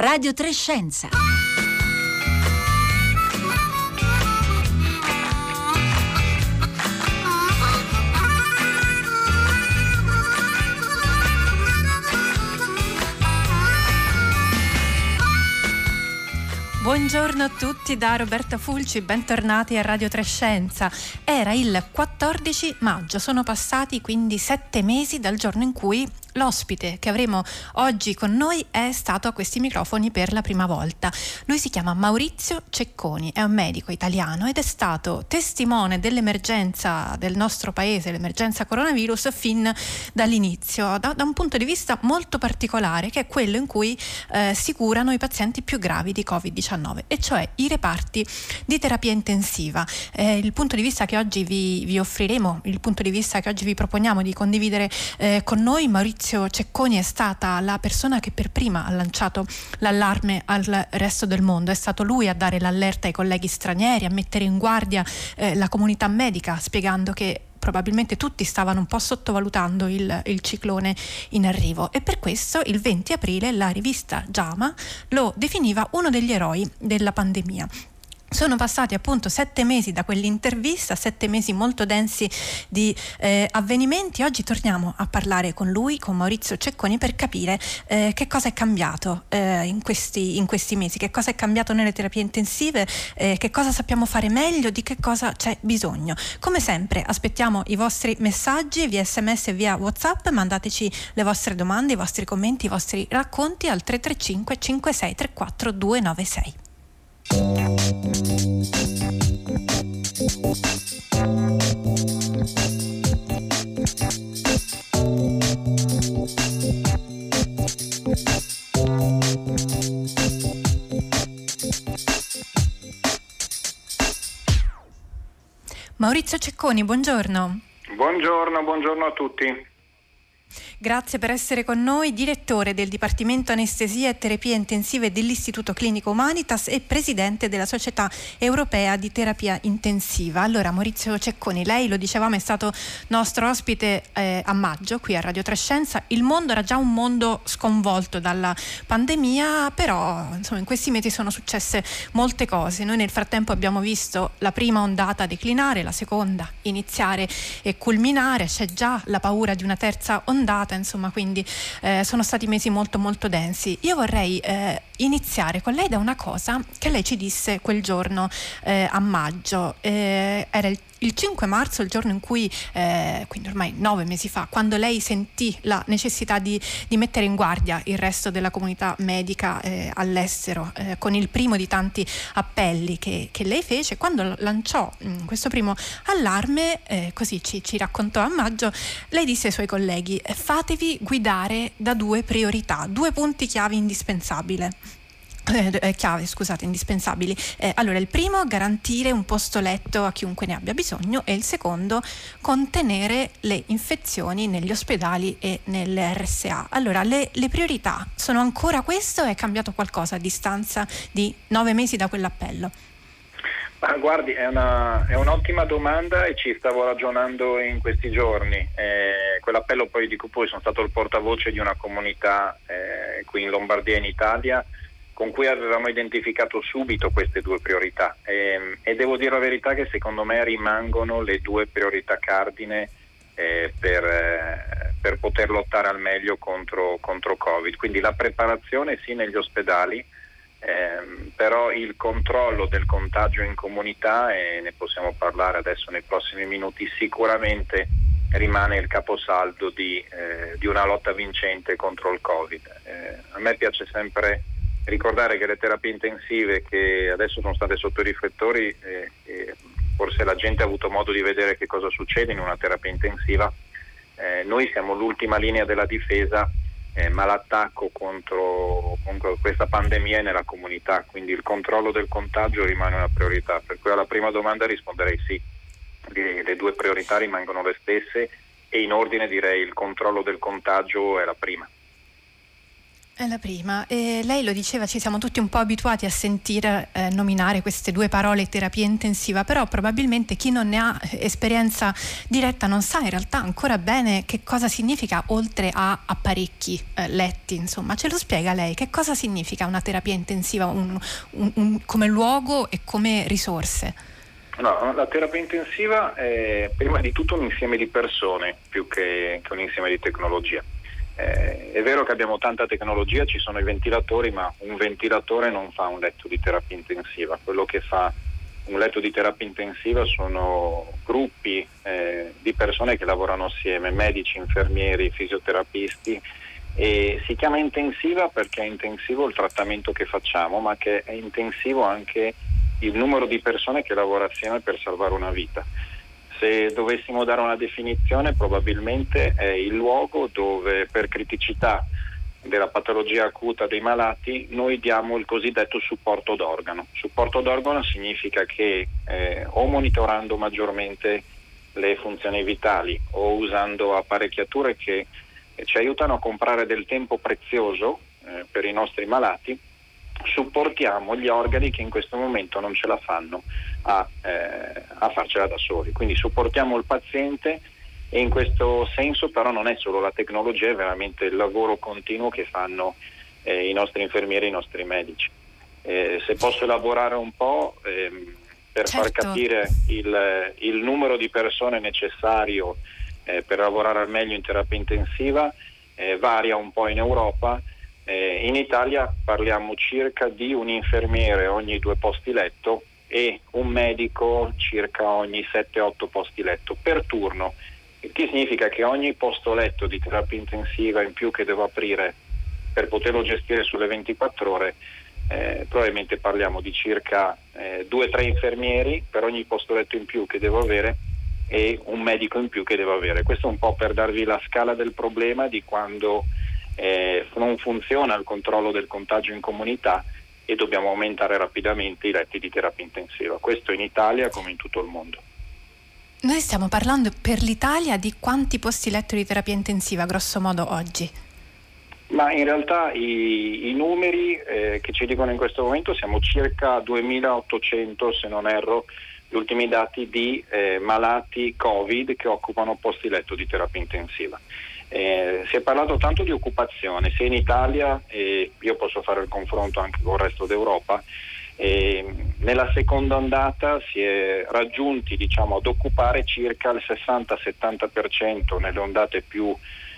Radio Trescenza. Buongiorno a tutti da Roberta Fulci, bentornati a Radio Trescenza. Era il 14 maggio, sono passati quindi sette mesi dal giorno in cui L'ospite che avremo oggi con noi è stato a questi microfoni per la prima volta. Lui si chiama Maurizio Cecconi, è un medico italiano ed è stato testimone dell'emergenza del nostro paese, l'emergenza coronavirus, fin dall'inizio, da, da un punto di vista molto particolare, che è quello in cui eh, si curano i pazienti più gravi di Covid-19, e cioè i reparti di terapia intensiva. Eh, il punto di vista che oggi vi, vi, offriremo, il punto di vista che oggi vi proponiamo di condividere eh, con noi, Maurizio Maurizio Cecconi è stata la persona che per prima ha lanciato l'allarme al resto del mondo, è stato lui a dare l'allerta ai colleghi stranieri, a mettere in guardia eh, la comunità medica, spiegando che probabilmente tutti stavano un po' sottovalutando il, il, ciclone in arrivo e per questo il 20 aprile la rivista JAMA lo definiva uno degli eroi della pandemia. Sono passati appunto sette mesi da quell'intervista, sette mesi molto densi di eh, avvenimenti. Oggi torniamo a parlare con lui, con Maurizio Cecconi, per capire eh, che cosa è cambiato eh, in, questi, in, questi, mesi, che cosa è cambiato nelle terapie intensive, eh, che cosa sappiamo fare meglio, di che cosa c'è bisogno. Come sempre aspettiamo i vostri messaggi via sms e via whatsapp, mandateci le vostre domande, i vostri commenti, i vostri racconti al 335 5634 296. Maurizio Cecconi, buongiorno. Buongiorno, buongiorno a tutti. Grazie per essere con noi, direttore del Dipartimento Anestesia e Terapie Intensive dell'Istituto Clinico Humanitas e presidente della Società Europea di Terapia Intensiva. Allora, Maurizio Cecconi, lei lo dicevamo è stato nostro ospite eh, a maggio qui a Radio Trescenza. Il mondo era già un mondo sconvolto dalla pandemia, però insomma, in questi mesi sono successe molte cose. Noi nel frattempo abbiamo visto la prima ondata declinare, la seconda iniziare e culminare, c'è già la paura di una terza ondata puntata, insomma, quindi eh, sono stati mesi molto molto densi. Io vorrei eh, iniziare con lei da una cosa che lei ci disse quel giorno eh, a maggio, eh, era il il 5 marzo, il giorno in cui, eh, quindi ormai nove mesi fa, quando lei sentì la necessità di, di mettere in guardia il resto della comunità medica eh, all'estero, eh, con il primo di tanti appelli che, che lei fece, quando lanciò mh, mm, questo primo allarme, eh, così ci, ci, raccontò a maggio, lei disse ai suoi colleghi, fatevi guidare da due priorità, due punti chiavi indispensabili eh, eh, chiave, scusate, indispensabili. Eh, allora, il primo, garantire un posto letto a chiunque ne abbia bisogno e il secondo, contenere le infezioni negli ospedali e nelle RSA. Allora, le, le priorità sono ancora questo o è cambiato qualcosa a distanza di nove mesi da quell'appello? Ma guardi, è, una, è, un'ottima domanda e ci stavo ragionando in questi giorni. Eh, quell'appello poi di cui poi sono stato il portavoce di una comunità eh, qui in Lombardia in Italia con cui avevamo identificato subito queste due priorità e, ehm, e devo dire la verità che secondo me rimangono le due priorità cardine eh, per, eh, per, poter lottare al meglio contro, contro, Covid. Quindi la preparazione sì negli ospedali, ehm, però il controllo del contagio in comunità, e ne possiamo parlare adesso nei prossimi minuti, sicuramente rimane il caposaldo di, eh, di una lotta vincente contro il Covid. Eh, a me piace sempre ricordare che le terapie intensive che adesso sono state sotto i riflettori, eh, eh, forse la gente ha avuto modo di vedere che cosa succede in una terapia intensiva, eh, noi siamo l'ultima linea della difesa, eh, ma l'attacco contro, contro, questa pandemia è nella comunità, quindi il controllo del contagio rimane una priorità. Per cui alla prima domanda risponderei sì, le, le due priorità rimangono le stesse e in ordine direi il controllo del contagio è la prima. È la prima. E lei lo diceva, ci siamo tutti un po' abituati a sentire eh, nominare queste due parole terapia intensiva, però probabilmente chi non ne ha eh, esperienza diretta non sa in realtà ancora bene che cosa significa oltre a apparecchi eh, letti, insomma. Ce lo spiega lei? Che cosa significa una terapia intensiva un, un, un, come luogo e come risorse? No, la terapia intensiva è prima di tutto un insieme di persone più che, che un insieme di tecnologia. Eh, è vero che abbiamo tanta tecnologia, ci sono i ventilatori, ma un ventilatore non fa un letto di terapia intensiva. Quello che fa un letto di terapia intensiva sono gruppi eh, di persone che lavorano assieme, medici, infermieri, fisioterapisti e si chiama intensiva perché è intensivo il trattamento che facciamo, ma che è intensivo anche il numero di persone che lavora assieme per salvare una vita. Se dovessimo dare una definizione, probabilmente è il luogo dove per criticità della patologia acuta dei malati noi diamo il cosiddetto supporto d'organo. Supporto d'organo significa che eh, o monitorando maggiormente le funzioni vitali o usando apparecchiature che ci aiutano a comprare del tempo prezioso eh, per i nostri malati, supportiamo gli organi che in questo momento non ce la fanno a, eh, a farcela da soli. Quindi supportiamo il paziente e in questo senso però non è solo la tecnologia, è veramente il lavoro continuo che fanno eh, i nostri infermieri e i nostri medici. Eh, se posso elaborare un po' ehm, per certo. far capire il, il, numero di persone necessario eh, per lavorare al meglio in terapia intensiva, eh, varia un po' in Europa. Eh, in Italia parliamo circa di un infermiere ogni due posti letto e un medico circa ogni 7-8 posti letto per turno, il che significa che ogni posto letto di terapia intensiva in più che devo aprire per poterlo gestire sulle 24 ore, eh, probabilmente parliamo di circa eh, 2-3 infermieri per ogni posto letto in più che devo avere e un medico in più che devo avere. Questo è un po' per darvi la scala del problema di quando eh, non funziona il controllo del contagio in comunità e dobbiamo aumentare rapidamente i letti di terapia intensiva. Questo in Italia come in tutto il mondo. Noi stiamo parlando per l'Italia di quanti posti letto di terapia intensiva, grosso modo, oggi? Ma in realtà i, i numeri eh, che ci dicono in questo momento siamo circa 2800, se non erro, gli ultimi dati di eh, malati Covid che occupano posti letto di terapia intensiva. Eh, si è parlato tanto di occupazione, sia in Italia, e io posso fare il confronto anche con il resto d'Europa, e nella seconda ondata si è raggiunti diciamo, ad occupare circa il 60-70% nelle ondate più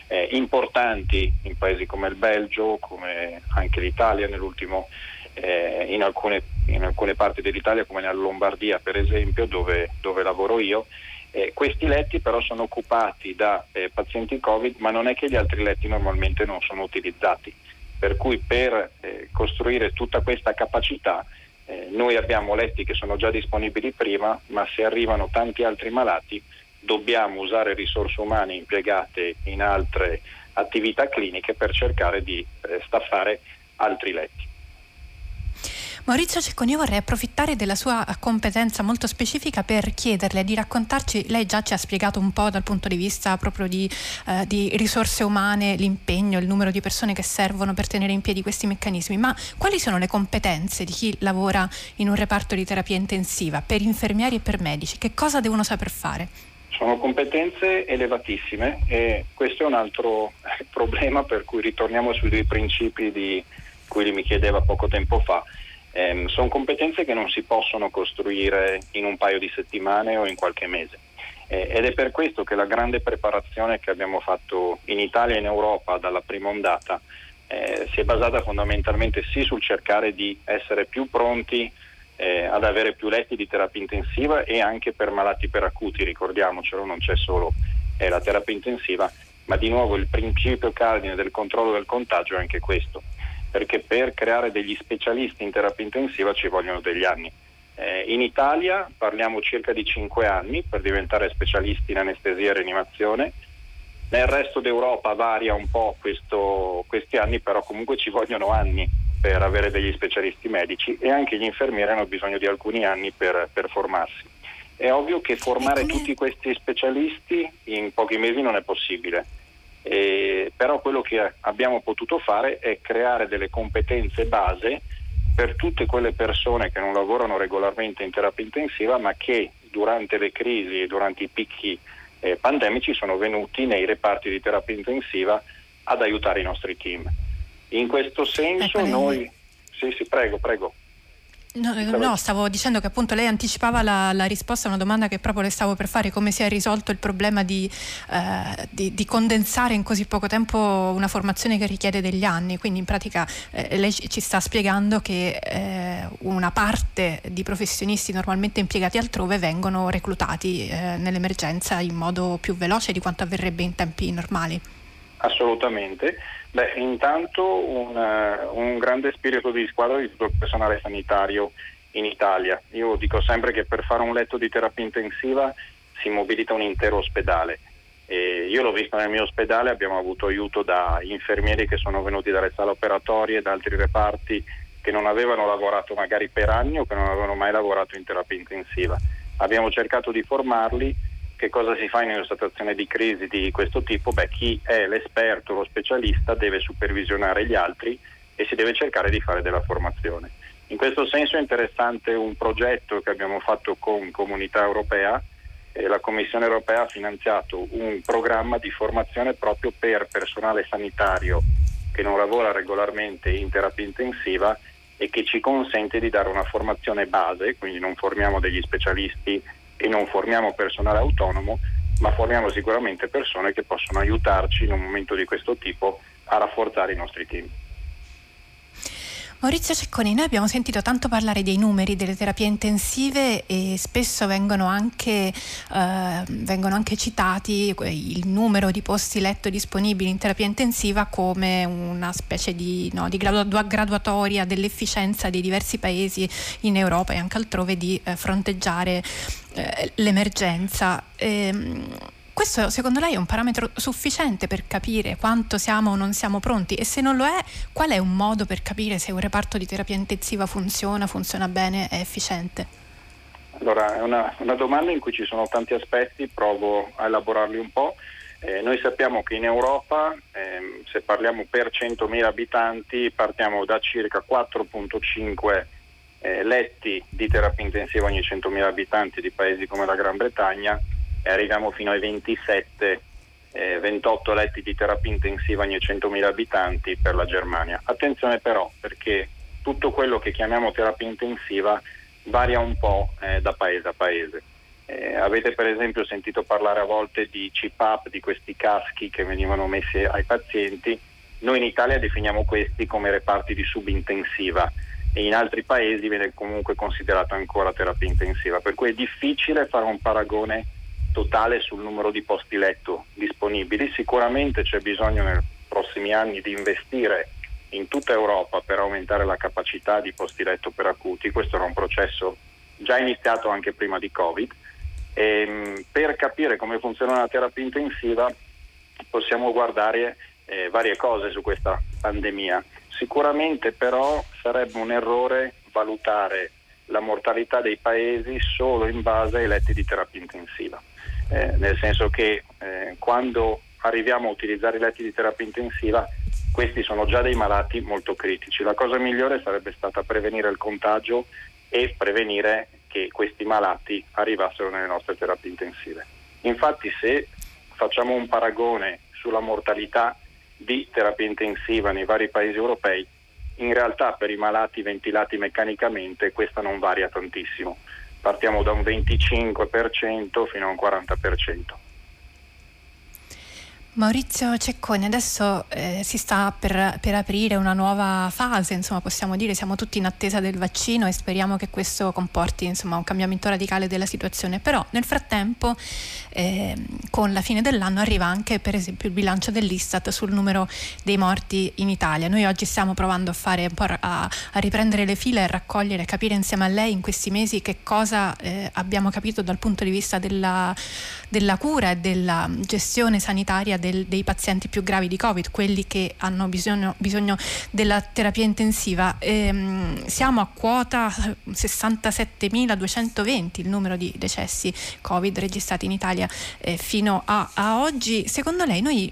eh, importanti in paesi come il Belgio, come anche l'Italia nell'ultimo, eh, in, alcune, in, alcune, parti dell'Italia come nella Lombardia per esempio dove, dove lavoro io eh, questi letti però sono occupati da eh, pazienti Covid, ma non è che gli altri letti normalmente non sono utilizzati. Per cui per eh, costruire tutta questa capacità eh, noi abbiamo letti che sono già disponibili prima, ma se arrivano tanti altri malati dobbiamo usare risorse umane impiegate in altre attività cliniche per cercare di eh, staffare altri letti. Maurizio Cecconi, io vorrei approfittare della sua competenza molto specifica per chiederle di raccontarci, lei già ci ha spiegato un po' dal punto di vista proprio di, eh, di risorse umane, l'impegno, il numero di persone che servono per tenere in piedi questi meccanismi, ma quali sono le competenze di chi lavora in un reparto di terapia intensiva per infermieri e per medici? Che cosa devono saper fare? Sono competenze elevatissime e questo è un altro problema per cui ritorniamo sui due principi di cui mi chiedeva poco tempo fa. Eh, sono competenze che non si possono costruire in un paio di settimane o in qualche mese. Eh, ed è per questo che la grande preparazione che abbiamo fatto in Italia e in Europa dalla prima ondata eh, si è basata fondamentalmente sì sul cercare di essere più pronti eh, ad avere più letti di terapia intensiva e anche per malati per acuti, ricordiamocelo, non c'è solo eh, la terapia intensiva, ma di nuovo il principio cardine del controllo del contagio è anche questo perché per creare degli specialisti in terapia intensiva ci vogliono degli anni. Eh, in Italia parliamo circa di 5 anni per diventare specialisti in anestesia e rianimazione, nel resto d'Europa varia un po' questo, questi anni, però comunque ci vogliono anni per avere degli specialisti medici e anche gli infermieri hanno bisogno di alcuni anni per, per formarsi. È ovvio che formare tutti questi specialisti in pochi mesi non è possibile E, però quello che abbiamo potuto fare è creare delle competenze base per tutte quelle persone che non lavorano regolarmente in terapia intensiva ma che durante le crisi e durante i picchi eh, pandemici sono venuti nei reparti di terapia intensiva ad aiutare i nostri team. In questo senso ecco, noi... Sì, sì, prego, prego. No, eh, no, stavo dicendo che appunto lei anticipava la, la, risposta a una domanda che proprio le stavo per fare, come si è risolto il problema di, eh, di, di, condensare in così poco tempo una formazione che richiede degli anni, quindi in pratica eh, lei ci sta spiegando che eh, una parte di professionisti normalmente impiegati altrove vengono reclutati eh, nell'emergenza in modo più veloce di quanto avverrebbe in tempi normali. Assolutamente. Beh, intanto un, uh, un, grande spirito di squadra di tutto il personale sanitario in Italia. Io dico sempre che per fare un letto di terapia intensiva si mobilita un intero ospedale. E io l'ho visto nel mio ospedale, abbiamo avuto aiuto da infermieri che sono venuti dalle sale operatorie, da altri reparti che non avevano lavorato magari per anni o che non avevano mai lavorato in terapia intensiva. Abbiamo cercato di formarli che cosa si fa in una situazione di crisi di questo tipo? Beh, chi è l'esperto, lo specialista deve supervisionare gli altri e si deve cercare di fare della formazione. In questo senso è interessante un progetto che abbiamo fatto con Comunità Europea. Eh, la Commissione Europea ha finanziato un programma di formazione proprio per personale sanitario che non lavora regolarmente in terapia intensiva e che ci consente di dare una formazione base, quindi non formiamo degli specialisti e non formiamo personale autonomo, ma formiamo sicuramente persone che possono aiutarci in un momento di questo tipo a rafforzare i nostri team. Maurizio Cecconi, noi abbiamo sentito tanto parlare dei numeri delle terapie intensive e spesso vengono anche, eh, vengono anche citati il numero di posti letto disponibili in terapia intensiva come una specie di, no, di graduatoria dell'efficienza dei diversi paesi in Europa e anche altrove di eh, fronteggiare eh, l'emergenza. Ehm, questo secondo lei è un parametro sufficiente per capire quanto siamo o non siamo pronti e se non lo è, qual è un modo per capire se un reparto di terapia intensiva funziona, funziona bene, è efficiente? Allora, è una, una domanda in cui ci sono tanti aspetti, provo a elaborarli un po'. Eh, noi sappiamo che in Europa, eh, se parliamo per 100.000 abitanti, partiamo da circa 4.5 eh, letti di terapia intensiva ogni 100.000 abitanti di paesi come la Gran Bretagna e arriviamo fino ai 27, eh, 28 letti di terapia intensiva ogni 100.000 abitanti per la Germania. Attenzione però perché tutto quello che chiamiamo terapia intensiva varia un po' eh, da paese a paese. Eh, avete per esempio sentito parlare a volte di CPAP, di questi caschi che venivano messi ai pazienti. Noi in Italia definiamo questi come reparti di subintensiva e in altri paesi viene comunque considerata ancora terapia intensiva, per cui è difficile fare un paragone totale sul numero di posti letto disponibili. Sicuramente c'è bisogno nei prossimi anni di investire in tutta Europa per aumentare la capacità di posti letto per acuti. Questo era un processo già iniziato anche prima di Covid. E, ehm, per capire come funziona una terapia intensiva possiamo guardare eh, varie cose su questa pandemia. Sicuramente però sarebbe un errore valutare la mortalità dei paesi solo in base ai letti di terapia intensiva eh, nel senso che eh, quando arriviamo a utilizzare i letti di terapia intensiva questi sono già dei malati molto critici. La cosa migliore sarebbe stata prevenire il contagio e prevenire che questi malati arrivassero nelle nostre terapie intensive. Infatti se facciamo un paragone sulla mortalità di terapia intensiva nei vari paesi europei, in realtà per i malati ventilati meccanicamente questa non varia tantissimo partiamo da un 25% fino a un 40%. Maurizio Cecconi, adesso eh, si sta per, per, aprire una nuova fase, insomma possiamo dire siamo tutti in attesa del vaccino e speriamo che questo comporti insomma, un cambiamento radicale della situazione, però nel frattempo eh, con la fine dell'anno arriva anche per esempio il bilancio dell'Istat sul numero dei morti in Italia. Noi oggi stiamo provando a, fare, a, a riprendere le file e raccogliere, capire insieme a lei in questi mesi che cosa eh, abbiamo capito dal punto di vista della, della cura e della gestione sanitaria del, dei pazienti più gravi di Covid, quelli che hanno bisogno, bisogno della terapia intensiva. Ehm, siamo a quota 67.220 il numero di decessi Covid registrati in Italia eh, fino a, a oggi. Secondo lei noi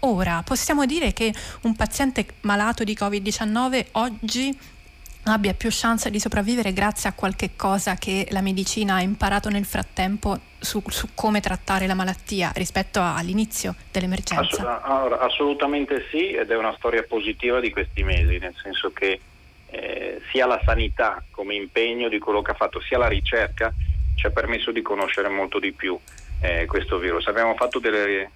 ora. Possiamo dire che un paziente malato di Covid-19 oggi abbia più chance di sopravvivere grazie a qualche cosa che la medicina ha imparato nel frattempo su, su come trattare la malattia rispetto all'inizio dell'emergenza? Assolut- assolutamente sì ed è una storia positiva di questi mesi, nel senso che eh, sia la sanità come impegno di quello che ha fatto, sia la ricerca ci ha permesso di conoscere molto di più eh, questo virus. Abbiamo fatto delle, eh,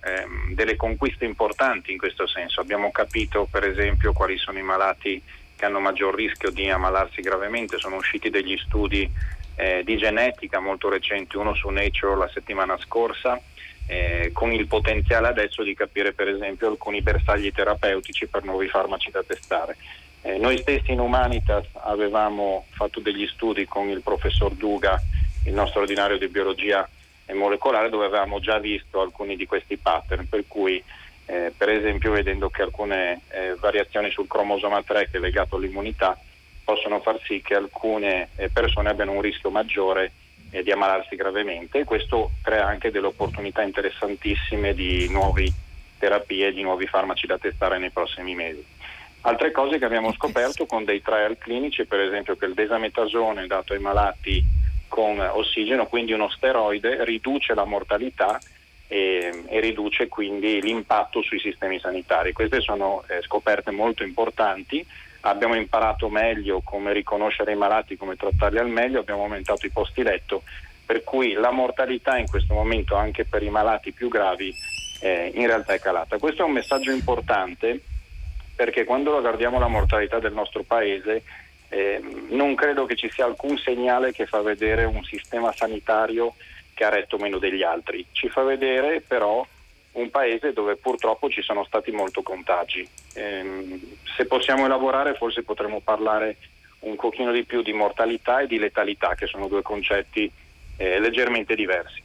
delle conquiste importanti in questo senso, abbiamo capito per esempio quali sono i malati che hanno maggior rischio di ammalarsi gravemente, sono usciti degli studi eh, di genetica molto recenti, uno su Nature la settimana scorsa, eh, con il potenziale adesso di capire per esempio alcuni bersagli terapeutici per nuovi farmaci da testare. Eh, noi stessi in Humanitas avevamo fatto degli studi con il professor Duga, il nostro ordinario di biologia molecolare, dove avevamo già visto alcuni di questi pattern, per cui eh, per esempio vedendo che alcune eh, variazioni sul cromosoma 3 che è legato all'immunità possono far sì che alcune eh, persone abbiano un rischio maggiore eh, di ammalarsi gravemente e questo crea anche delle opportunità interessantissime di nuove terapie, di nuovi farmaci da testare nei prossimi mesi. Altre cose che abbiamo scoperto con dei trial clinici, per esempio che il desametasone dato ai malati con ossigeno, quindi uno steroide, riduce la mortalità e, e, riduce quindi l'impatto sui sistemi sanitari. Queste sono eh, scoperte molto importanti. Abbiamo imparato meglio come riconoscere i malati, come trattarli al meglio, abbiamo aumentato i posti letto, per cui la mortalità in questo momento anche per i malati più gravi eh, in realtà è calata. Questo è un messaggio importante perché quando guardiamo la mortalità del nostro paese eh, non credo che ci sia alcun segnale che fa vedere un sistema sanitario che ha retto meno degli altri. Ci fa vedere però un paese dove purtroppo ci sono stati molti contagi. Eh, se possiamo elaborare forse potremmo parlare un pochino di più di mortalità e di letalità, che sono due concetti eh, leggermente diversi.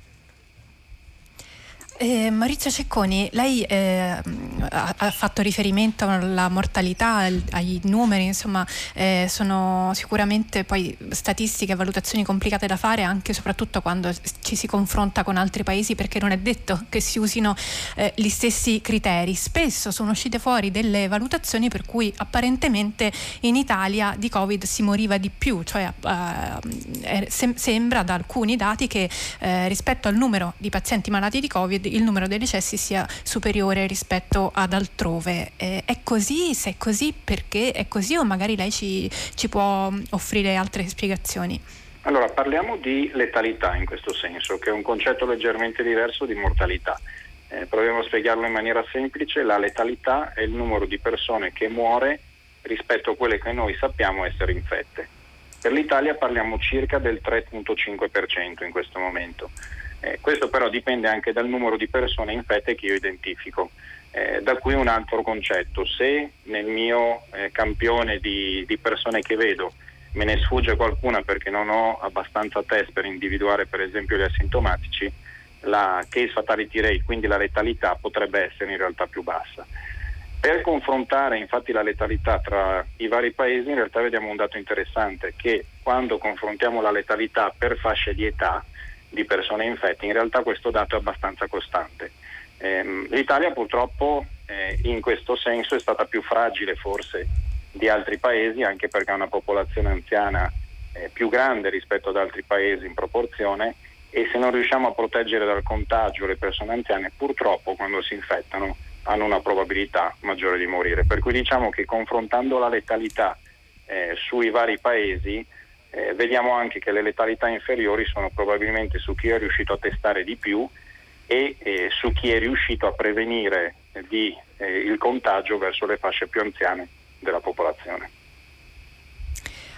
Eh, Maurizio Cecconi, lei eh, ha, ha, fatto riferimento alla mortalità, ai, ai numeri, insomma, eh, sono sicuramente poi statistiche e valutazioni complicate da fare anche e soprattutto quando ci si confronta con altri paesi perché non è detto che si usino eh, gli stessi criteri. Spesso sono uscite fuori delle valutazioni per cui apparentemente in Italia di Covid si moriva di più, cioè eh, sem- sembra da alcuni dati che eh, rispetto al numero di pazienti malati di Covid il numero dei decessi sia superiore rispetto ad altrove. Eh, è così? Se è così, perché è così o magari lei ci, ci può offrire altre spiegazioni? Allora, parliamo di letalità in questo senso, che è un concetto leggermente diverso di mortalità. Eh, proviamo a spiegarlo in maniera semplice. La letalità è il numero di persone che muore rispetto a quelle che noi sappiamo essere infette. Per l'Italia parliamo circa del 3.5% in questo momento. Eh, questo però dipende anche dal numero di persone infette che io identifico. Eh, da qui un altro concetto, se nel mio eh, campione di, di, persone che vedo me ne sfugge qualcuna perché non ho abbastanza test per individuare per esempio gli asintomatici, la case fatality rate, quindi la letalità, potrebbe essere in realtà più bassa. Per confrontare infatti la letalità tra i vari paesi in realtà vediamo un dato interessante che quando confrontiamo la letalità per fasce di età, di persone infette. In realtà questo dato è abbastanza costante. Eh, L'Italia purtroppo eh, in questo senso è stata più fragile forse di altri paesi anche perché ha una popolazione anziana eh, più grande rispetto ad altri paesi in proporzione e se non riusciamo a proteggere dal contagio le persone anziane purtroppo quando si infettano hanno una probabilità maggiore di morire. Per cui diciamo che confrontando la letalità eh, sui vari paesi eh, vediamo anche che le letalità inferiori sono probabilmente su chi è riuscito a testare di più e eh, su chi è riuscito a prevenire di, eh, il contagio verso le fasce più anziane della popolazione.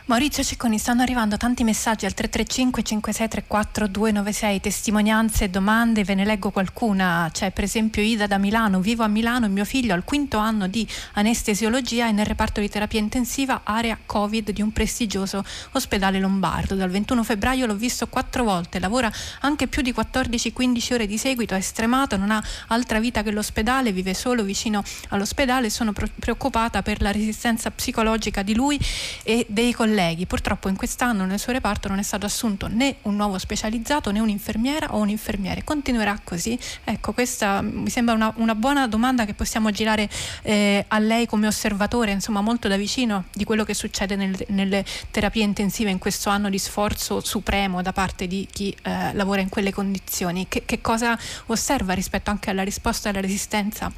Maurizio Cecconi, stanno arrivando tanti messaggi al 335 5634 296, testimonianze, domande, ve ne leggo qualcuna. C'è per esempio Ida da Milano, vivo a Milano, mio figlio al quinto anno di anestesiologia e nel reparto di terapia intensiva area Covid di un prestigioso ospedale lombardo. Dal 21 febbraio l'ho visto quattro volte, lavora anche più di 14-15 ore di seguito, è stremato, non ha altra vita che l'ospedale, vive solo vicino all'ospedale, sono preoccupata per la resistenza psicologica di lui e dei colleghi colleghi. Purtroppo in quest'anno nel suo reparto non è stato assunto né un nuovo specializzato né un'infermiera o un infermiere. Continuerà così? Ecco, questa mi sembra una, una buona domanda che possiamo girare eh, a lei come osservatore, insomma molto da vicino di quello che succede nel, nelle terapie intensive in questo anno di sforzo supremo da parte di chi eh, lavora in quelle condizioni. Che, che cosa osserva rispetto anche alla risposta alla resistenza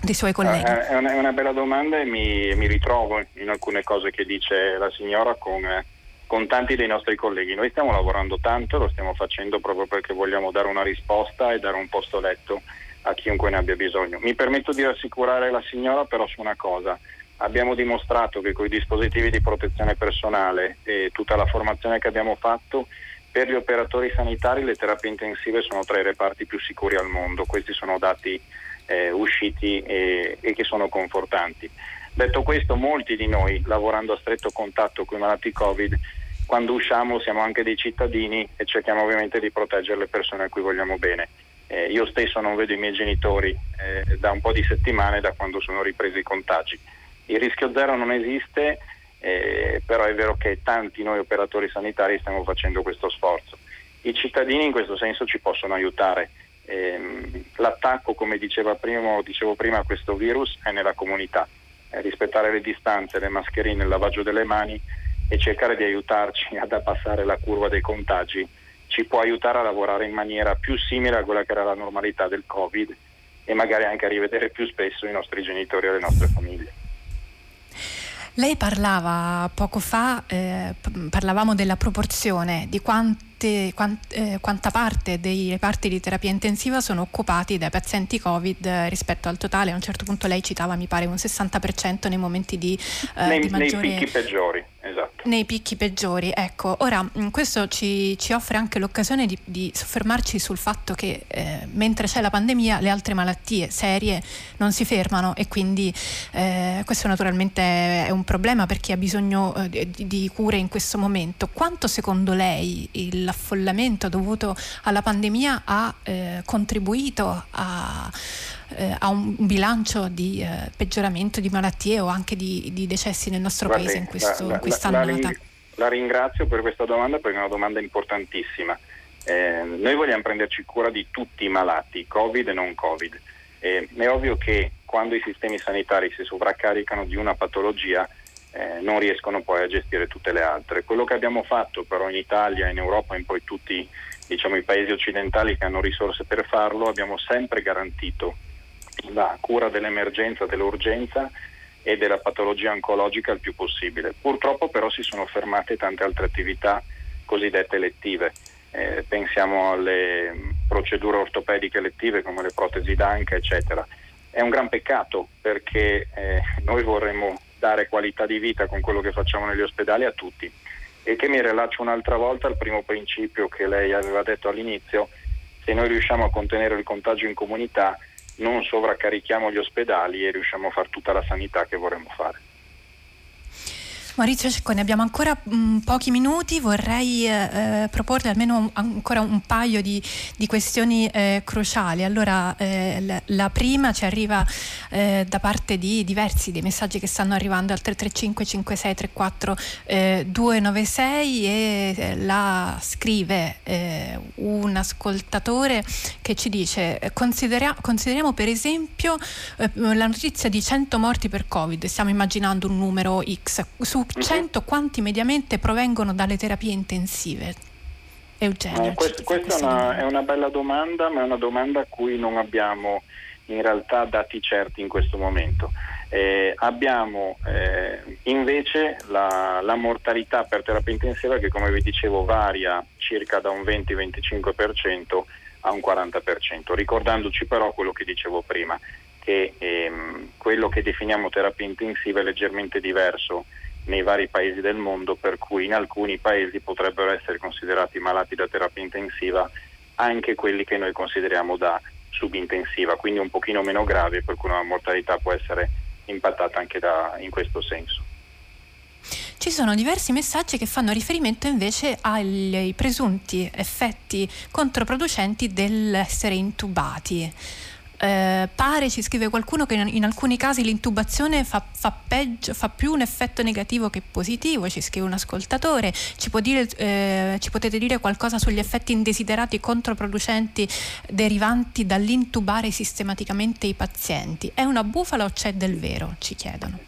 dei suoi colleghi? Eh, è, una, è una, bella domanda e mi, mi, ritrovo in alcune cose che dice la signora con, con, tanti dei nostri colleghi. Noi stiamo lavorando tanto, lo stiamo facendo proprio perché vogliamo dare una risposta e dare un posto letto a chiunque ne abbia bisogno. Mi permetto di rassicurare la signora però su una cosa. Abbiamo dimostrato che con i dispositivi di protezione personale e tutta la formazione che abbiamo fatto per gli operatori sanitari le terapie intensive sono tra i reparti più sicuri al mondo. Questi sono dati eh, usciti e, e che sono confortanti. Detto questo, molti di noi, lavorando a stretto contatto con i malati Covid, quando usciamo siamo anche dei cittadini e cerchiamo ovviamente di proteggere le persone a cui vogliamo bene. Eh, io stesso non vedo i miei genitori eh, da un po' di settimane, da quando sono ripresi i contagi. Il rischio zero non esiste, eh, però è vero che tanti noi operatori sanitari stiamo facendo questo sforzo. I cittadini in questo senso ci possono aiutare ehm, l'attacco, come prima, dicevo prima, a questo virus è nella comunità. Eh, rispettare le distanze, le mascherine, il lavaggio delle mani e cercare di aiutarci ad abbassare la curva dei contagi ci può aiutare a lavorare in maniera più simile a quella che era la normalità del Covid e magari anche a rivedere più spesso i nostri genitori e le nostre famiglie. Lei parlava poco fa, eh, parlavamo della proporzione di quanto quante, quant, eh, quanta parte dei reparti di terapia intensiva sono occupati dai pazienti Covid rispetto al totale. A un certo punto lei citava, mi pare, un 60% nei momenti di, eh, nei, di maggiore... Nei picchi peggiori, esatto. Nei picchi peggiori, ecco. Ora, mm, questo ci, ci offre anche l'occasione di, di, soffermarci sul fatto che eh, mentre c'è la pandemia le altre malattie serie non si fermano e quindi eh, questo naturalmente è un problema per chi ha bisogno eh, di, di cure in questo momento. Quanto secondo lei il l'affollamento dovuto alla pandemia ha eh, contribuito a, eh, a, un bilancio di eh, peggioramento di malattie o anche di, di decessi nel nostro Guardi, paese in, questo, la, in quest'annata? La, la, ringrazio per questa domanda perché è una domanda importantissima. Eh, noi vogliamo prenderci cura di tutti i malati, Covid e non Covid. è ovvio che quando i sistemi sanitari si sovraccaricano di una patologia eh, non riescono poi a gestire tutte le altre. Quello che abbiamo fatto però in Italia, in Europa e in poi tutti diciamo, i paesi occidentali che hanno risorse per farlo, abbiamo sempre garantito la cura dell'emergenza, dell'urgenza e della patologia oncologica il più possibile. Purtroppo però si sono fermate tante altre attività cosiddette elettive. Eh, pensiamo alle procedure ortopediche elettive come le protesi d'anca, eccetera. È un gran peccato perché eh, noi vorremmo dare qualità di vita con quello che facciamo negli ospedali a tutti. E che mi rilaccio un'altra volta al primo principio che lei aveva detto all'inizio, se noi riusciamo a contenere il contagio in comunità non sovraccarichiamo gli ospedali e riusciamo a fare tutta la sanità che vorremmo fare. Maurizio Cecconi, abbiamo ancora mh, mm, pochi minuti, vorrei eh, eh, proporre almeno un, ancora un paio di, di questioni eh, cruciali. Allora, eh, la, prima ci arriva eh, da parte di diversi dei messaggi che stanno arrivando al 335 5634 eh, 296 e eh, la scrive un ascoltatore che ci dice considera, consideriamo per esempio la notizia di 100 morti per Covid, stiamo immaginando un numero X, su 100 quanti mediamente provengono dalle terapie intensive? Eugenio. Eh, questo, questa è una, è una bella domanda, ma è una domanda a cui non abbiamo in realtà dati certi in questo momento. Eh, abbiamo eh, invece la, la, mortalità per terapia intensiva che come vi dicevo varia circa da un 20-25% a un 40%, ricordandoci però quello che dicevo prima, che ehm, quello che definiamo terapia intensiva è leggermente diverso nei vari paesi del mondo, per cui in alcuni paesi potrebbero essere considerati malati da terapia intensiva anche quelli che noi consideriamo da subintensiva, quindi un pochino meno gravi, per cui una mortalità può essere impattata anche da, in questo senso. Ci sono diversi messaggi che fanno riferimento invece ai presunti effetti controproducenti dell'essere intubati. Eh, pare, ci scrive qualcuno, che in, alcuni casi l'intubazione fa, fa, peggio, fa più un effetto negativo che positivo, ci scrive un ascoltatore. Ci, dire, eh, ci potete dire qualcosa sugli effetti indesiderati controproducenti derivanti dall'intubare sistematicamente i pazienti? È una bufala o c'è del vero? Ci chiedono.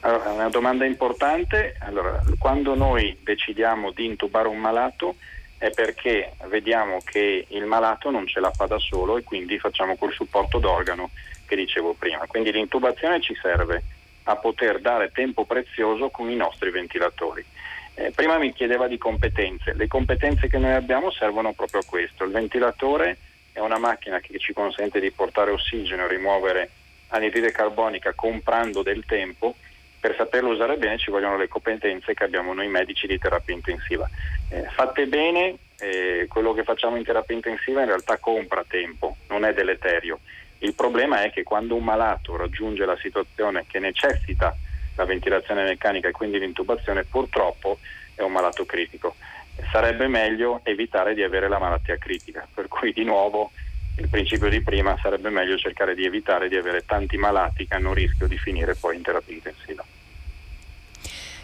Allora, una domanda importante. Allora, quando noi decidiamo di intubare un malato è perché vediamo che il malato non ce la fa da solo e quindi facciamo quel supporto d'organo che dicevo prima. Quindi l'intubazione ci serve a poter dare tempo prezioso con i nostri ventilatori. Eh, prima mi chiedeva di competenze. Le competenze che noi abbiamo servono proprio a questo. Il ventilatore è una macchina che ci consente di portare ossigeno e rimuovere anidride carbonica comprando del tempo per saperlo usare bene ci vogliono le competenze che abbiamo noi medici di terapia intensiva. Eh, fatte bene, eh, quello che facciamo in terapia intensiva in realtà compra tempo, non è deleterio. Il problema è che quando un malato raggiunge la situazione che necessita la ventilazione meccanica e quindi l'intubazione, purtroppo è un malato critico. Sarebbe meglio evitare di avere la malattia critica, per cui di nuovo il principio di prima sarebbe meglio cercare di evitare di avere tanti malati che hanno rischio di finire poi in terapia intensiva.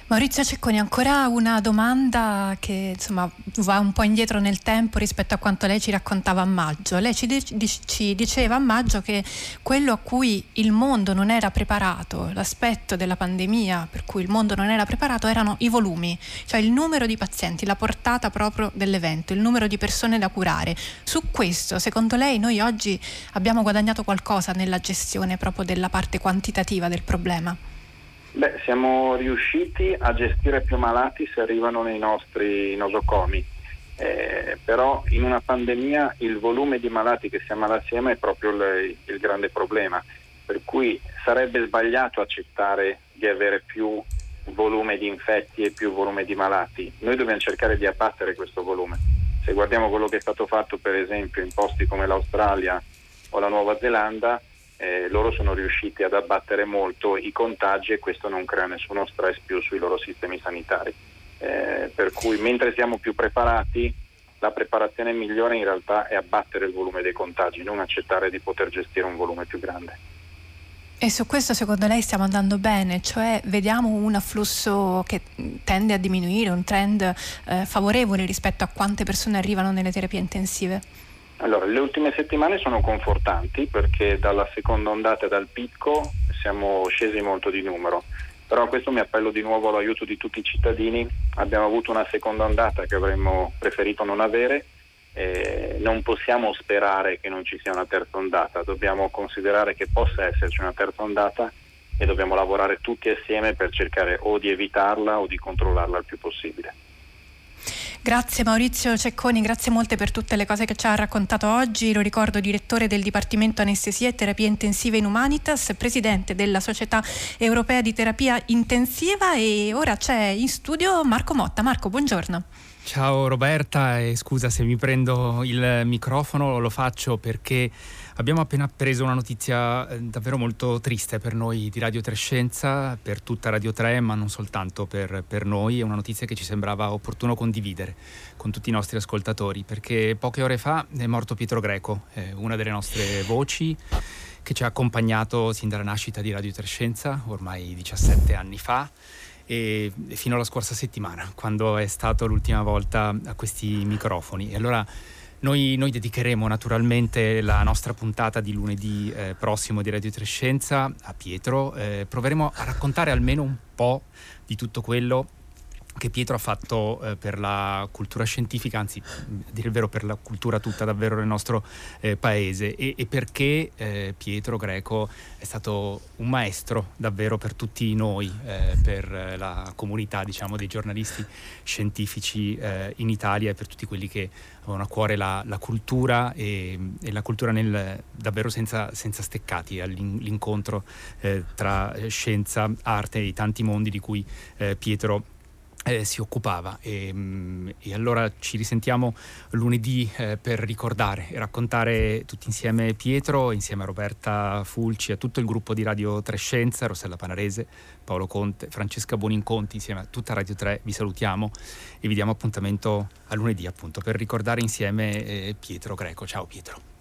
Maurizio Cecconi, ancora una domanda che insomma, va un po' indietro nel tempo rispetto a quanto lei ci raccontava a maggio. Lei ci, ci, diceva a maggio che quello a cui il mondo non era preparato, l'aspetto della pandemia per cui il mondo non era preparato erano i volumi, cioè il numero di pazienti, la portata proprio dell'evento, il numero di persone da curare. Su questo, secondo lei, noi oggi abbiamo guadagnato qualcosa nella gestione proprio della parte quantitativa del problema? Beh, siamo riusciti a gestire più malati se arrivano nei nostri nosocomi, eh, però in una pandemia il volume di malati che si ammala assieme è proprio il, il grande problema, per cui sarebbe sbagliato accettare di avere più volume di infetti e più volume di malati. Noi dobbiamo cercare di abbattere questo volume. Se guardiamo quello che è stato fatto per esempio in posti come l'Australia o la Nuova Zelanda, eh, loro sono riusciti ad abbattere molto i contagi e questo non crea nessuno stress più sui loro sistemi sanitari. Eh, per cui mentre siamo più preparati, la preparazione migliore in realtà è abbattere il volume dei contagi, non accettare di poter gestire un volume più grande. E su questo secondo lei stiamo andando bene, cioè vediamo un afflusso che tende a diminuire, un trend eh, favorevole rispetto a quante persone arrivano nelle terapie intensive? Allora, le ultime settimane sono confortanti perché dalla seconda ondata e dal picco siamo scesi molto di numero, però a questo mi appello di nuovo all'aiuto di tutti i cittadini. Abbiamo avuto una seconda ondata che avremmo preferito non avere, eh, non possiamo sperare che non ci sia una terza ondata, dobbiamo considerare che possa esserci una terza ondata e dobbiamo lavorare tutti assieme per cercare o di evitarla o di controllarla il più possibile. Grazie Maurizio Cecconi, grazie molte per tutte le cose che ci ha raccontato oggi. Lo ricordo direttore del Dipartimento Anestesia e Terapia Intensiva in Humanitas, presidente della Società Europea di Terapia Intensiva e ora c'è in studio Marco Motta. Marco, buongiorno. Ciao Roberta e scusa se mi prendo il microfono, lo faccio perché abbiamo appena preso una notizia eh, davvero molto triste per noi di Radio Trescenza, per tutta Radio 3, ma non soltanto per, per noi, è una notizia che ci sembrava opportuno condividere con tutti i nostri ascoltatori, perché poche ore fa è morto Pietro Greco, eh, una delle nostre voci che ci ha accompagnato sin dalla nascita di Radio Trescenza, ormai 17 anni fa e fino alla scorsa settimana, quando è stato l'ultima volta a questi microfoni. E allora noi, noi dedicheremo naturalmente la nostra puntata di lunedì eh, prossimo di Radio Trescenza a Pietro. Eh, proveremo a raccontare almeno un po' di tutto quello che Pietro ha fatto eh, per la cultura scientifica, anzi dire il vero per la cultura tutta davvero nel nostro eh, paese. E, e perché eh, Pietro Greco è stato un maestro davvero per tutti noi, eh, per la comunità diciamo, dei giornalisti scientifici eh, in Italia e per tutti quelli che avevano a cuore la, la cultura e, e, la cultura nel, davvero senza, senza steccati, all'incontro eh, tra scienza, arte e i tanti mondi di cui Pietro eh, si occupava e, mm, e, allora ci risentiamo lunedì eh, per ricordare e raccontare tutti insieme Pietro, insieme a Roberta Fulci, a tutto il gruppo di Radio Trescenza, Rossella Panarese, Paolo Conte, Francesca Boninconti, insieme a tutta Radio 3 vi salutiamo e vi diamo appuntamento a lunedì appunto per ricordare insieme eh, Pietro Greco. Ciao Pietro.